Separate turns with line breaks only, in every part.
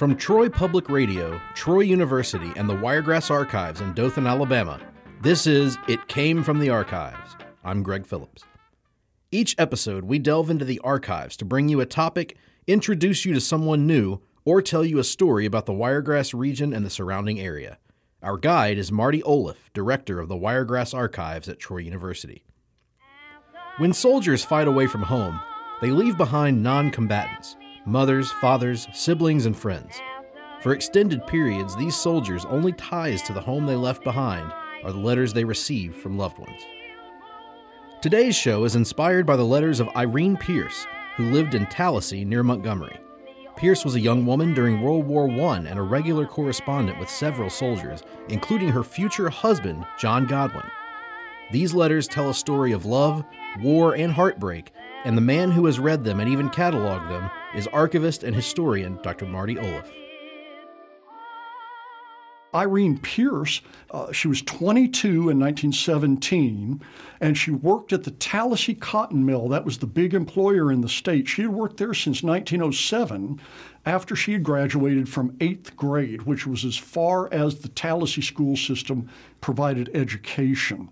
From Troy Public Radio, Troy University, and the Wiregrass Archives in Dothan, Alabama, this is It Came from the Archives. I'm Greg Phillips. Each episode, we delve into the archives to bring you a topic, introduce you to someone new, or tell you a story about the Wiregrass region and the surrounding area. Our guide is Marty Olliff, director of the Wiregrass Archives at Troy University. When soldiers fight away from home, they leave behind non combatants mothers, fathers, siblings, and friends. For extended periods, these soldiers' only ties to the home they left behind are the letters they receive from loved ones. Today's show is inspired by the letters of Irene Pierce, who lived in Tallassee near Montgomery. Pierce was a young woman during World War I and a regular correspondent with several soldiers, including her future husband, John Godwin. These letters tell a story of love, war, and heartbreak, and the man who has read them and even cataloged them is archivist and historian Dr. Marty Olliff.
Irene Pierce, uh, she was 22 in 1917, and she worked at the Tallassee Cotton Mill. That was the big employer in the state. She had worked there since 1907 after she had graduated from eighth grade, which was as far as the Tallassee school system provided education.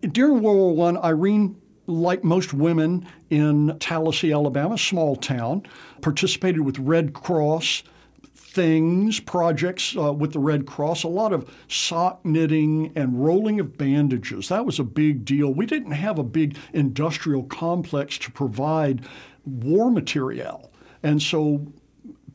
During World War I, Irene like most women in Tallassee, Alabama, small town, participated with Red Cross things, projects uh, with the Red Cross, a lot of sock knitting and rolling of bandages. That was a big deal. We didn't have a big industrial complex to provide war material. And so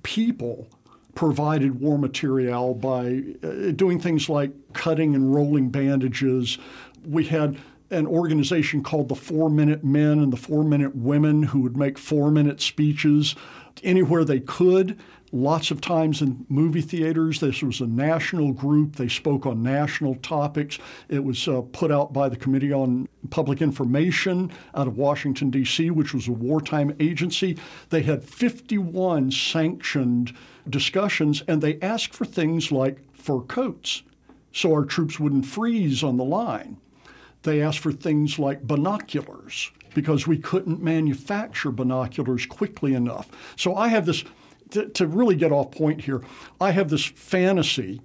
people provided war material by uh, doing things like cutting and rolling bandages. We had an organization called the Four Minute Men and the Four Minute Women who would make four minute speeches anywhere they could. Lots of times in movie theaters, this was a national group. They spoke on national topics. It was uh, put out by the Committee on Public Information out of Washington, D.C., which was a wartime agency. They had 51 sanctioned discussions, and they asked for things like fur coats so our troops wouldn't freeze on the line. They asked for things like binoculars because we couldn't manufacture binoculars quickly enough. So I have this to, to really get off point here, I have this fantasy,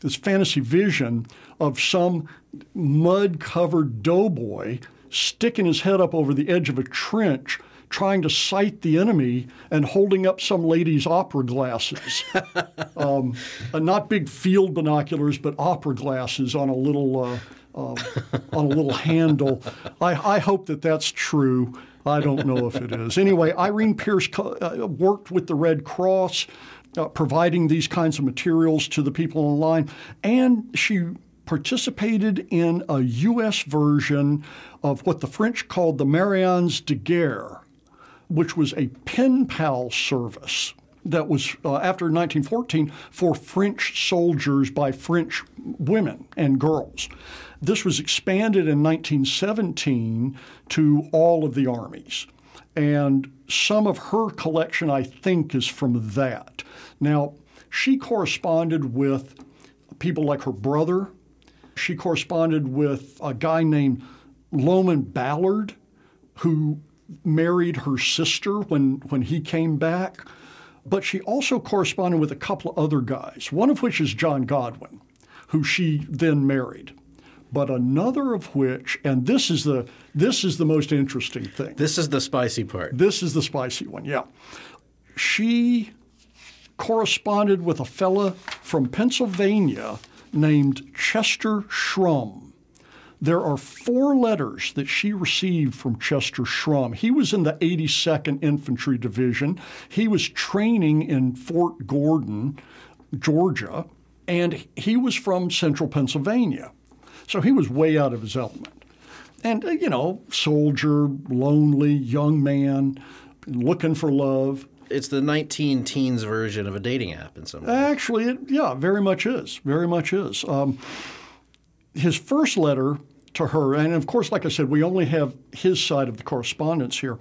this fantasy vision of some mud covered doughboy sticking his head up over the edge of a trench trying to sight the enemy and holding up some lady's opera glasses. um, uh, not big field binoculars, but opera glasses on a little uh, uh, on a little handle. I, I, hope that that's true. I don't know if it is. Anyway, Irene Pierce uh, worked with the Red Cross, uh, providing these kinds of materials to the people online, and she participated in a U.S. version of what the French called the Marraines de Guerre, which was a pen pal service that was uh, after 1914 for French soldiers by French women and girls. This was expanded in 1917 to all of the armies. And some of her collection, I think, is from that. Now, she corresponded with people like her brother. She corresponded with a guy named Loman Ballard, who married her sister when, when he came back. But she also corresponded with a couple of other guys, one of which is John Godwin, who she then married but another of which, and this is the this is the most interesting thing.
This is the spicy part.
This is the spicy one. Yeah, she corresponded with a fella from Pennsylvania named Chester Shrum. There are four letters that she received from Chester Shrum. He was in the 82nd Infantry Division. He was training in Fort Gordon, Georgia, and he was from central Pennsylvania. So he was way out of his element. And, uh, you know, soldier, lonely, young man, looking for love.
It's the 19 teens version of a dating app in some way.
Actually, it, yeah, very much is. Very much is. Um, his first letter to her, and of course, like I said, we only have his side of the correspondence here.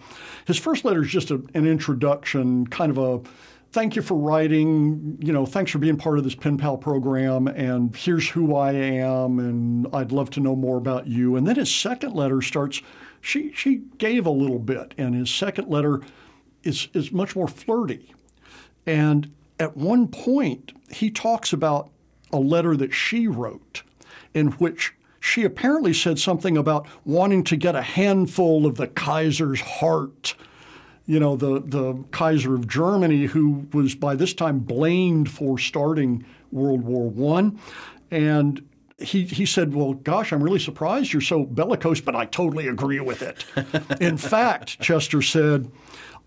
His first letter is just a, an introduction, kind of a thank you for writing. You know, thanks for being part of this pen pal program. And here's who I am. And I'd love to know more about you. And then his second letter starts, she, she gave a little bit. And his second letter is, is much more flirty. And at one point, he talks about a letter that she wrote in which she apparently said something about wanting to get a handful of the Kaiser's heart. You know, the, the Kaiser of Germany, who was by this time blamed for starting World War One. And he, he said, Well, gosh, I'm really surprised you're so bellicose, but I totally agree with it. In fact, Chester said,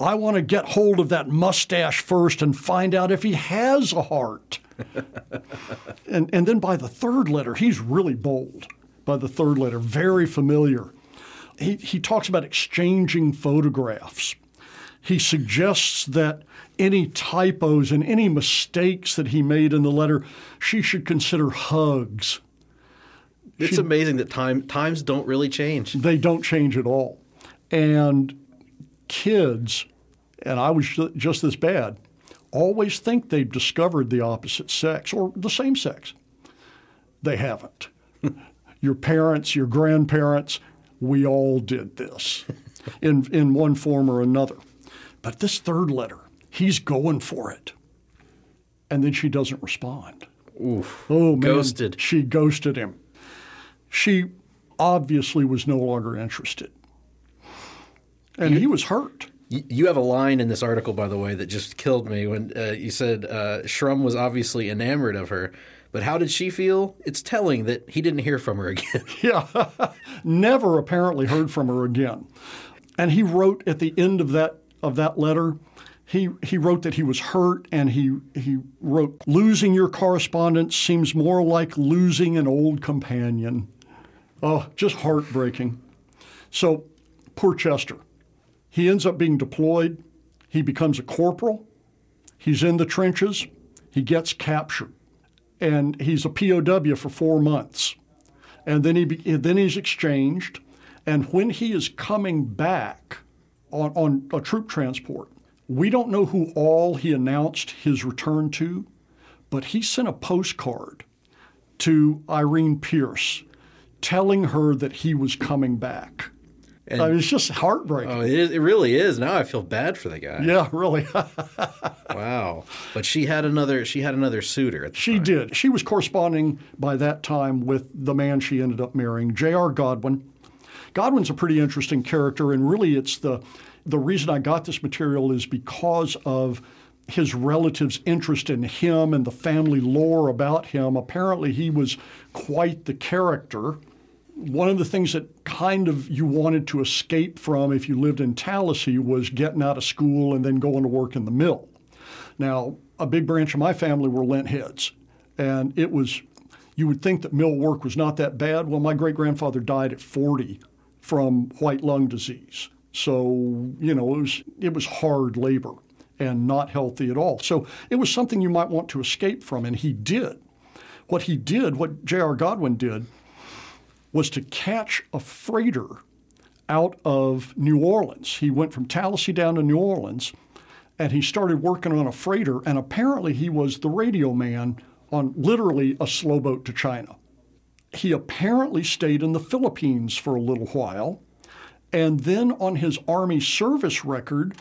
I want to get hold of that mustache first and find out if he has a heart. and, and then by the third letter, he's really bold. By the third letter, very familiar. He, he talks about exchanging photographs. He suggests that any typos and any mistakes that he made in the letter, she should consider hugs.
It's she, amazing that time times don't really change.
They don't change at all. And kids, and I was just this bad, always think they've discovered the opposite sex or the same sex. They haven't. your parents, your grandparents, we all did this in, in one form or another. But this third letter, he's going for it. And then she doesn't respond.
Oof.
Oh, man.
Ghosted.
She ghosted him. She obviously was no longer interested. And he was hurt.
You have a line in this article, by the way, that just killed me when uh, you said uh, Shrum was obviously enamored of her. But how did she feel? It's telling that he didn't hear from her again.
yeah, never apparently heard from her again. And he wrote at the end of that of that letter, he he wrote that he was hurt, and he he wrote, "Losing your correspondence seems more like losing an old companion." Oh, just heartbreaking. So, poor Chester. He ends up being deployed. He becomes a corporal. He's in the trenches. He gets captured. And he's a POW for four months. And then, he, then he's exchanged. And when he is coming back on, on a troop transport, we don't know who all he announced his return to, but he sent a postcard to Irene Pierce telling her that he was coming back. And, I mean, it's just heartbreaking.
Oh, it, is, it really is. Now I feel bad for the guy.
Yeah, really.
wow. But she had another. She had another suitor.
she
time.
did. She was corresponding by that time with the man she ended up marrying, J.R. Godwin. Godwin's a pretty interesting character, and really, it's the the reason I got this material is because of his relatives' interest in him and the family lore about him. Apparently, he was quite the character one of the things that kind of you wanted to escape from if you lived in Tallassee was getting out of school and then going to work in the mill. Now, a big branch of my family were lint heads, and it was, you would think that mill work was not that bad. Well, my great grandfather died at 40 from white lung disease. So, you know, it was, it was hard labor and not healthy at all. So it was something you might want to escape from, and he did. What he did, what J.R. Godwin did, was to catch a freighter out of New Orleans. He went from Tallassee down to New Orleans and he started working on a freighter, and apparently he was the radio man on literally a slow boat to China. He apparently stayed in the Philippines for a little while, and then on his Army service record,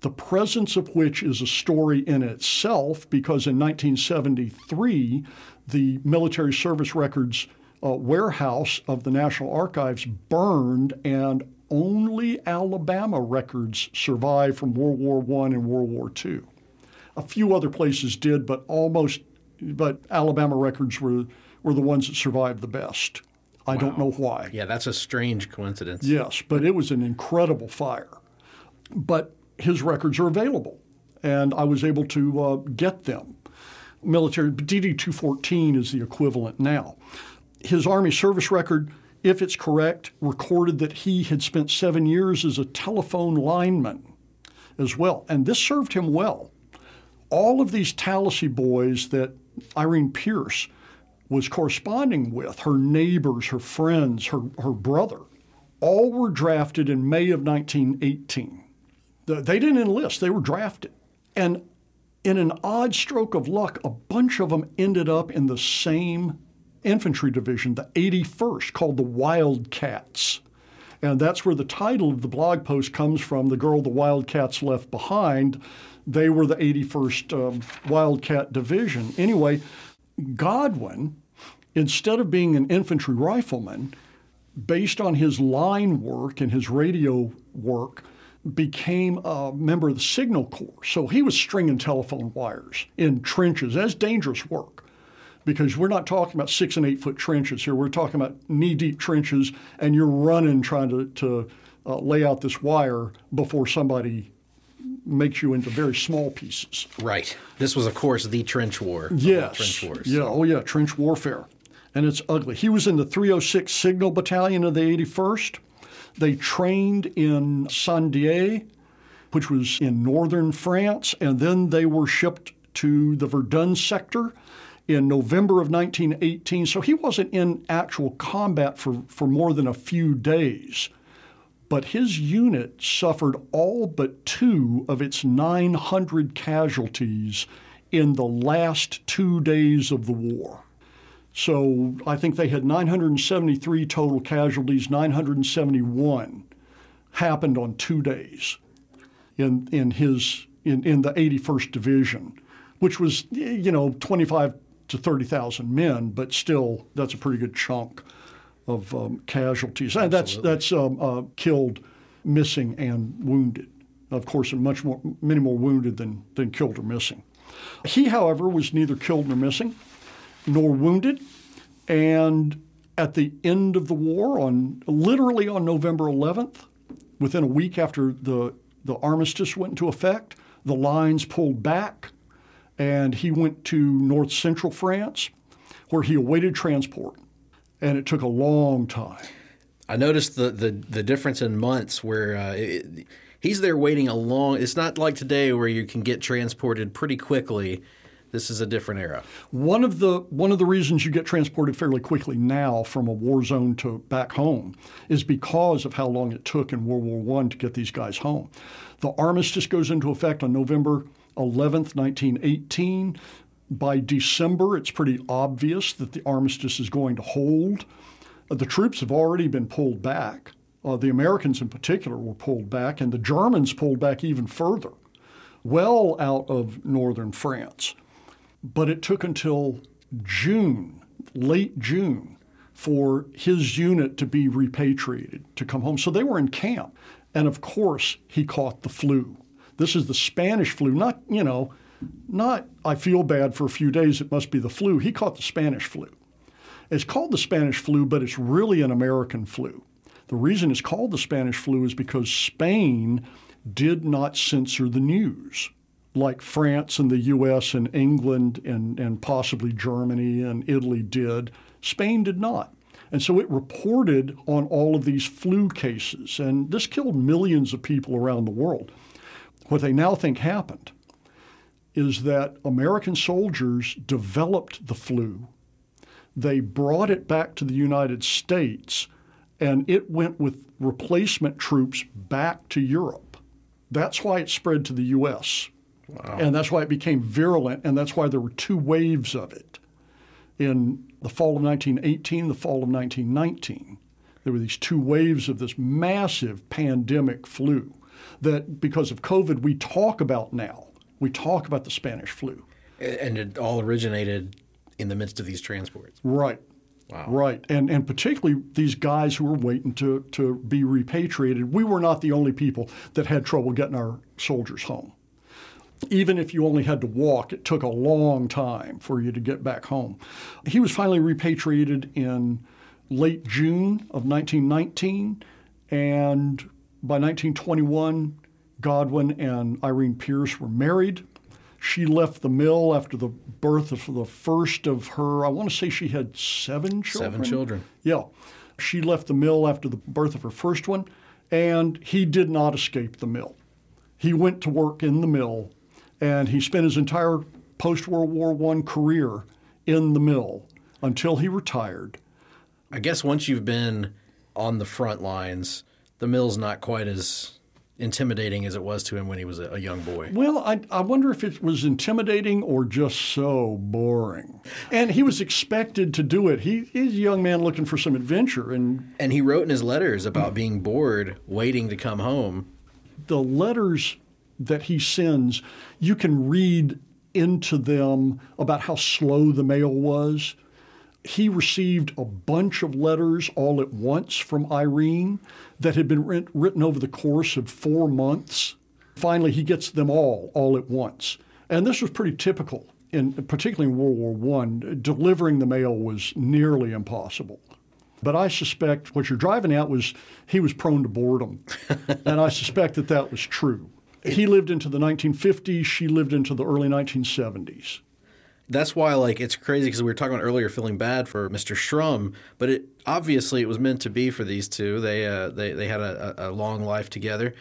the presence of which is a story in itself because in 1973, the military service records uh, warehouse of the National Archives burned, and only Alabama records survived from World War I and World War II. A few other places did, but almost, but Alabama records were, were the ones that survived the best. I wow. don't know why.
Yeah, that's a strange coincidence.
Yes, but it was an incredible fire. But his records are available, and I was able to uh, get them. Military DD 214 is the equivalent now his Army service record, if it's correct, recorded that he had spent seven years as a telephone lineman as well. And this served him well. All of these Tallassee boys that Irene Pierce was corresponding with, her neighbors, her friends, her, her brother, all were drafted in May of 1918. They didn't enlist, they were drafted. And in an odd stroke of luck, a bunch of them ended up in the same infantry division, the 81st, called the Wildcats. And that's where the title of the blog post comes from The Girl the Wildcats Left Behind. They were the 81st um, Wildcat Division. Anyway, Godwin, instead of being an infantry rifleman, based on his line work and his radio work, became a member of the Signal Corps. So he was stringing telephone wires in trenches. That's dangerous work because we're not talking about six and eight foot trenches here. We're talking about knee deep trenches, and you're running trying to, to uh, lay out this wire before somebody makes you into very small pieces.
Right. This was, of course, the trench war.
Yes.
Trench wars.
Yeah. Oh, yeah. Trench warfare. And it's ugly. He was in the 306 Signal Battalion of the 81st. They trained in Saint-Dié, which was in northern France, and then they were shipped to the Verdun sector in November of 1918. So he wasn't in actual combat for, for more than a few days. But his unit suffered all but two of its 900 casualties in the last two days of the war. So I think they had 973 total casualties, 971 happened on two days in, in his in, in the 81st Division, which was you know 25 to 30,000 men, but still that's a pretty good chunk of um, casualties. And that's that's um, uh, killed, missing, and wounded. Of course, much more many more wounded than than killed or missing. He, however, was neither killed nor missing nor wounded. And at the end of the war, on literally on November 11th, within a week after the, the armistice went into effect, the lines pulled back, and he went to north central France, where he awaited transport. And it took a long time.
I noticed the, the, the difference in months where uh, it, he's there waiting a long. It's not like today where you can get transported pretty quickly this is a different era.
One of the one of the reasons you get transported fairly quickly now from a war zone to back home is because of how long it took in World War One to get these guys home. The armistice goes into effect on November 11th, 1918. By December, it's pretty obvious that the armistice is going to hold. The troops have already been pulled back. Uh, the Americans, in particular, were pulled back, and the Germans pulled back even further, well out of northern France. But it took until June, late June, for his unit to be repatriated, to come home. So they were in camp. And of course, he caught the flu. This is the Spanish flu, not, you know, not I feel bad for a few days, it must be the flu. He caught the Spanish flu. It's called the Spanish flu, but it's really an American flu. The reason it's called the Spanish flu is because Spain did not censor the news like France and the US and England and, and possibly Germany and Italy did. Spain did not. And so it reported on all of these flu cases, and this killed millions of people around the world. What they now think happened is that American soldiers developed the flu. They brought it back to the United States, and it went with replacement troops back to Europe. That's why it spread to the U.S. Wow. And that's why it became virulent, and that's why there were two waves of it. In the fall of 1918, the fall of 1919, there were these two waves of this massive pandemic flu that, because of COVID, we talk about now. We talk about the Spanish flu.
And it all originated in the midst of these transports.
Right. Wow. Right. And and particularly these guys who were waiting to, to be repatriated. We were not the only people that had trouble getting our soldiers home even if you only had to walk, it took a long time for you to get back home. He was finally repatriated in late June of 1919, and by 1921, Godwin and Irene Pierce were married. She left the mill after the birth of the first of her, I want to say she had seven children.
Seven children.
Yeah. She left the mill after the birth of her first one, and he did not escape the mill. He went to work in the mill and he spent his entire post World War I career in the mill until he retired.
I guess once you've been on the front lines, the mill's not quite as intimidating as it was to him when he was a, young boy.
Well, I, I wonder if it was intimidating or just so boring. And he was expected to do it. He, he's a young man looking for some adventure. And,
and he wrote in his letters about being bored, waiting to come home.
The letters that he sends, you can read into them about how slow the mail was. He received a bunch of letters all at once from Irene that had been written over the course of four months. Finally, he gets them all, all at once. And this was pretty typical, in, particularly in World War I. Delivering the mail was nearly impossible. But I suspect what you're driving at was he was prone to boredom. and I suspect that that was true. He lived into the 1950s, she lived into the early 1970s.
That's why, like, it's crazy because we were talking about earlier feeling bad for Mr. Shrum, but it obviously it was meant to be for these two. They uh, they they had a, a long life together.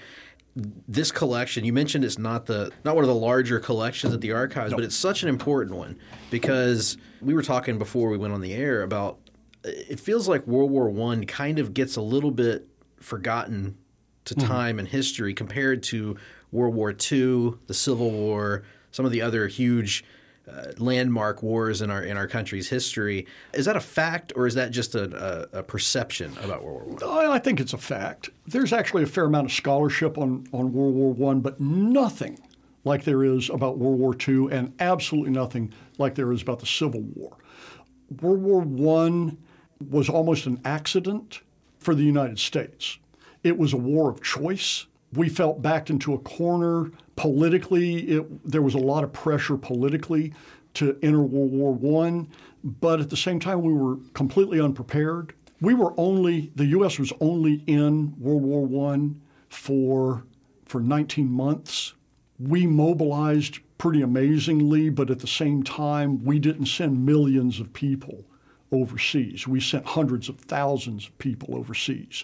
This collection, you mentioned, it's not the not one of the larger collections at the archives, nope. but it's such an important one because we were talking before we went on the air about. It feels like World War One kind of gets a little bit forgotten to mm-hmm. time and history compared to World War II, the Civil War, some of the other huge uh, landmark wars in our in our country's history. Is that a fact, or is that just a, a, a perception about World War
One? I think it's a fact. There's actually a fair amount of scholarship on on World War One, but nothing like there is about World War II, and absolutely nothing like there is about the Civil War. World War One was almost an accident for the United States. It was a war of choice we felt backed into a corner politically. It, there was a lot of pressure politically to enter World War One, but at the same time, we were completely unprepared. We were only the U.S. was only in World War One for for 19 months. We mobilized pretty amazingly, but at the same time, we didn't send millions of people overseas. We sent hundreds of thousands of people overseas.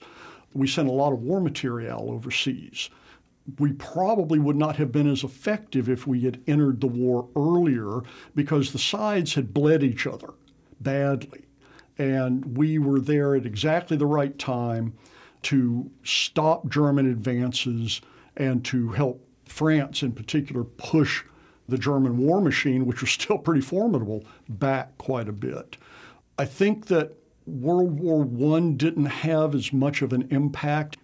We sent a lot of war material overseas. We probably would not have been as effective if we had entered the war earlier because the sides had bled each other badly. And we were there at exactly the right time to stop German advances and to help France, in particular, push the German war machine, which was still pretty formidable, back quite a bit. I think that World War I didn't have as much of an impact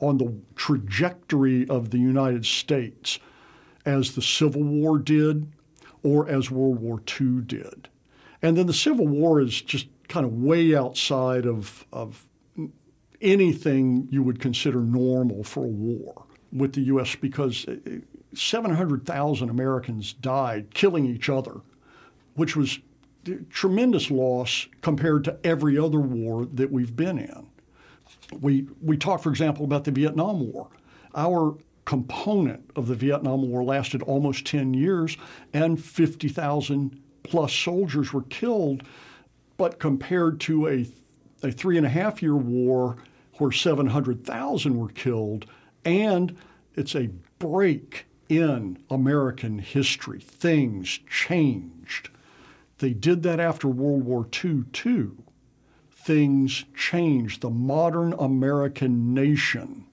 on the trajectory of the United States as the Civil War did or as World War II did. And then the Civil War is just kind of way outside of, of anything you would consider normal for a war with the U.S. because uh, uh, 700,000 Americans died killing each other, which was tremendous loss compared to every other war that we've been in. We, we talked, for example, about the Vietnam War. Our component of the Vietnam War lasted almost 10 years, and 50,000 plus soldiers were killed. But compared to a, a three and a half year war where 700,000 were killed, and it's a break in American history, things changed. They did that after World War II, too. Things changed. The modern American nation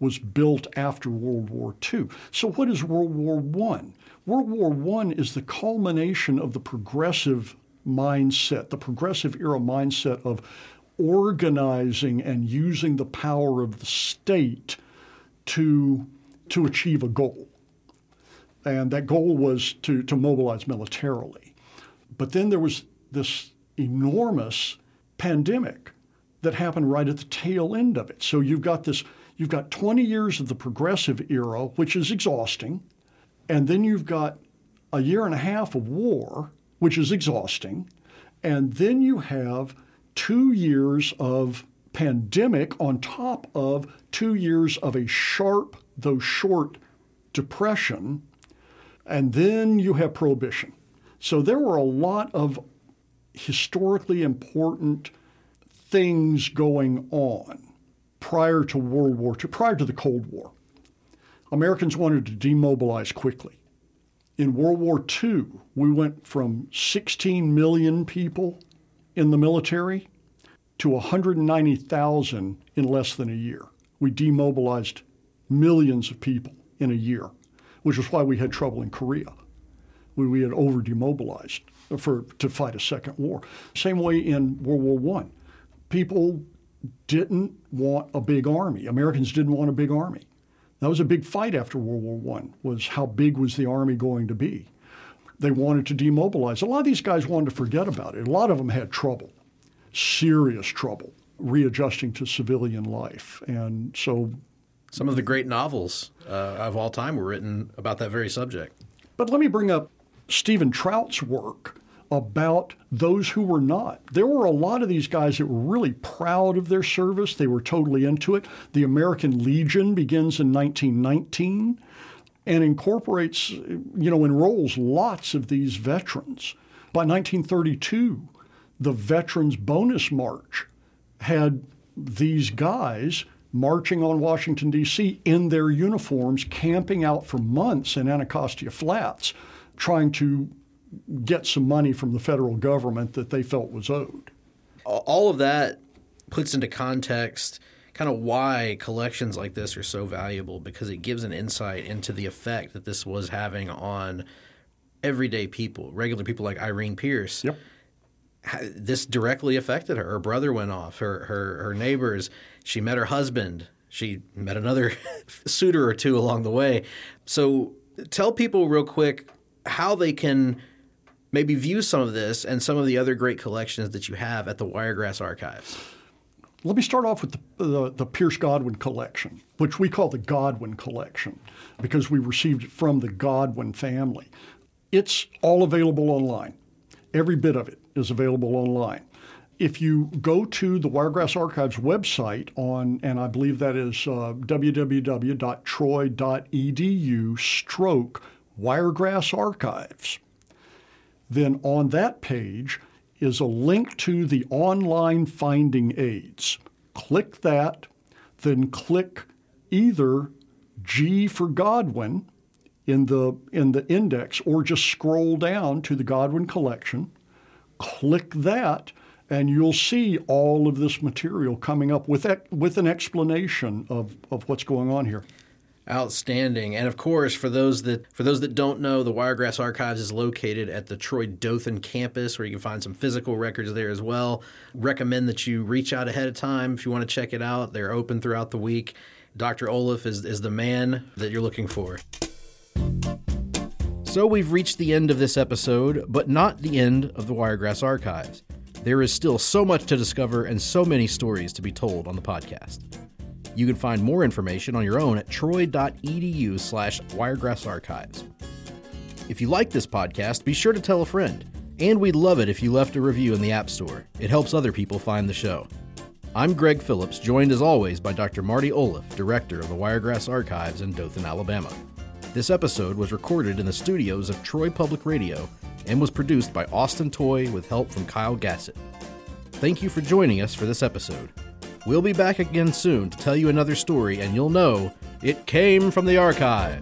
was built after World War II. So, what is World War I? World War I is the culmination of the progressive mindset, the progressive era mindset of organizing and using the power of the state to, to achieve a goal. And that goal was to, to mobilize militarily. But then there was this enormous pandemic that happened right at the tail end of it. So you've got this you've got 20 years of the progressive era, which is exhausting, and then you've got a year and a half of war, which is exhausting, and then you have 2 years of pandemic on top of 2 years of a sharp though short depression, and then you have prohibition. So there were a lot of historically important things going on prior to World War II, prior to the Cold War. Americans wanted to demobilize quickly. In World War II, we went from 16 million people in the military to 190,000 in less than a year. We demobilized millions of people in a year, which is why we had trouble in Korea. We had over demobilized for to fight a second war. Same way in World War One, people didn't want a big army. Americans didn't want a big army. That was a big fight after World War One. Was how big was the army going to be? They wanted to demobilize. A lot of these guys wanted to forget about it. A lot of them had trouble, serious trouble, readjusting to civilian life, and so.
Some of the great novels uh, of all time were written about that very subject.
But let me bring up Steven Trout's work about those who were not. There were a lot of these guys that were really proud of their service. They were totally into it. The American Legion begins in 1919 and incorporates, you know, enrolls lots of these veterans. By 1932, the Veterans Bonus March had these guys marching on Washington, D.C. in their uniforms, camping out for months in Anacostia Flats, trying to get some money from the federal government that they felt was owed.
All of that puts into context kind of why collections like this are so valuable because it gives an insight into the effect that this was having on everyday people, regular people like Irene Pierce.
Yep.
This directly affected her. Her brother went off. Her her her neighbors. She met her husband. She met another suitor or two along the way. So tell people real quick how they can maybe view some of this and some of the other great collections that you have at the Wiregrass Archives.
Let me start off with the, the, the, Pierce Godwin collection, which we call the Godwin collection because we received it from the Godwin family. It's all available online. Every bit of it is available online. If you go to the Wiregrass Archives website on, and I believe that is uh, www.troy.edu stroke Wiregrass Archives, then on that page, is a link to the online finding aids. Click that, then click either G for Godwin in the in the index or just scroll down to the Godwin collection. Click that and you'll see all of this material coming up with with an explanation of, of what's going on here.
Outstanding. And of course, for those that for those that don't know, the Wiregrass Archives is located at the Troy Dothan campus where you can find some physical records there as well. Recommend that you reach out ahead of time if you want to check it out. They're open throughout the week. Dr. Olliff is, is the man that you're looking for. So we've reached the end of this episode, but not the end of the Wiregrass Archives. There is still so much to discover and so many stories to be told on the podcast. You can find more information on your own at troy.edu slash wiregrassarchives. If you like this podcast, be sure to tell a friend. And we'd love it if you left a review in the App Store. It helps other people find the show. I'm Greg Phillips, joined as always by Dr. Marty Olliff, director of the Wiregrass Archives in Dothan, Alabama. This episode was recorded in the studios of Troy Public Radio and was produced by Austin Toy with help from Kyle Gassett. Thank you for joining us for this episode. We'll be back again soon to tell you another story, and you'll know it came from the archive.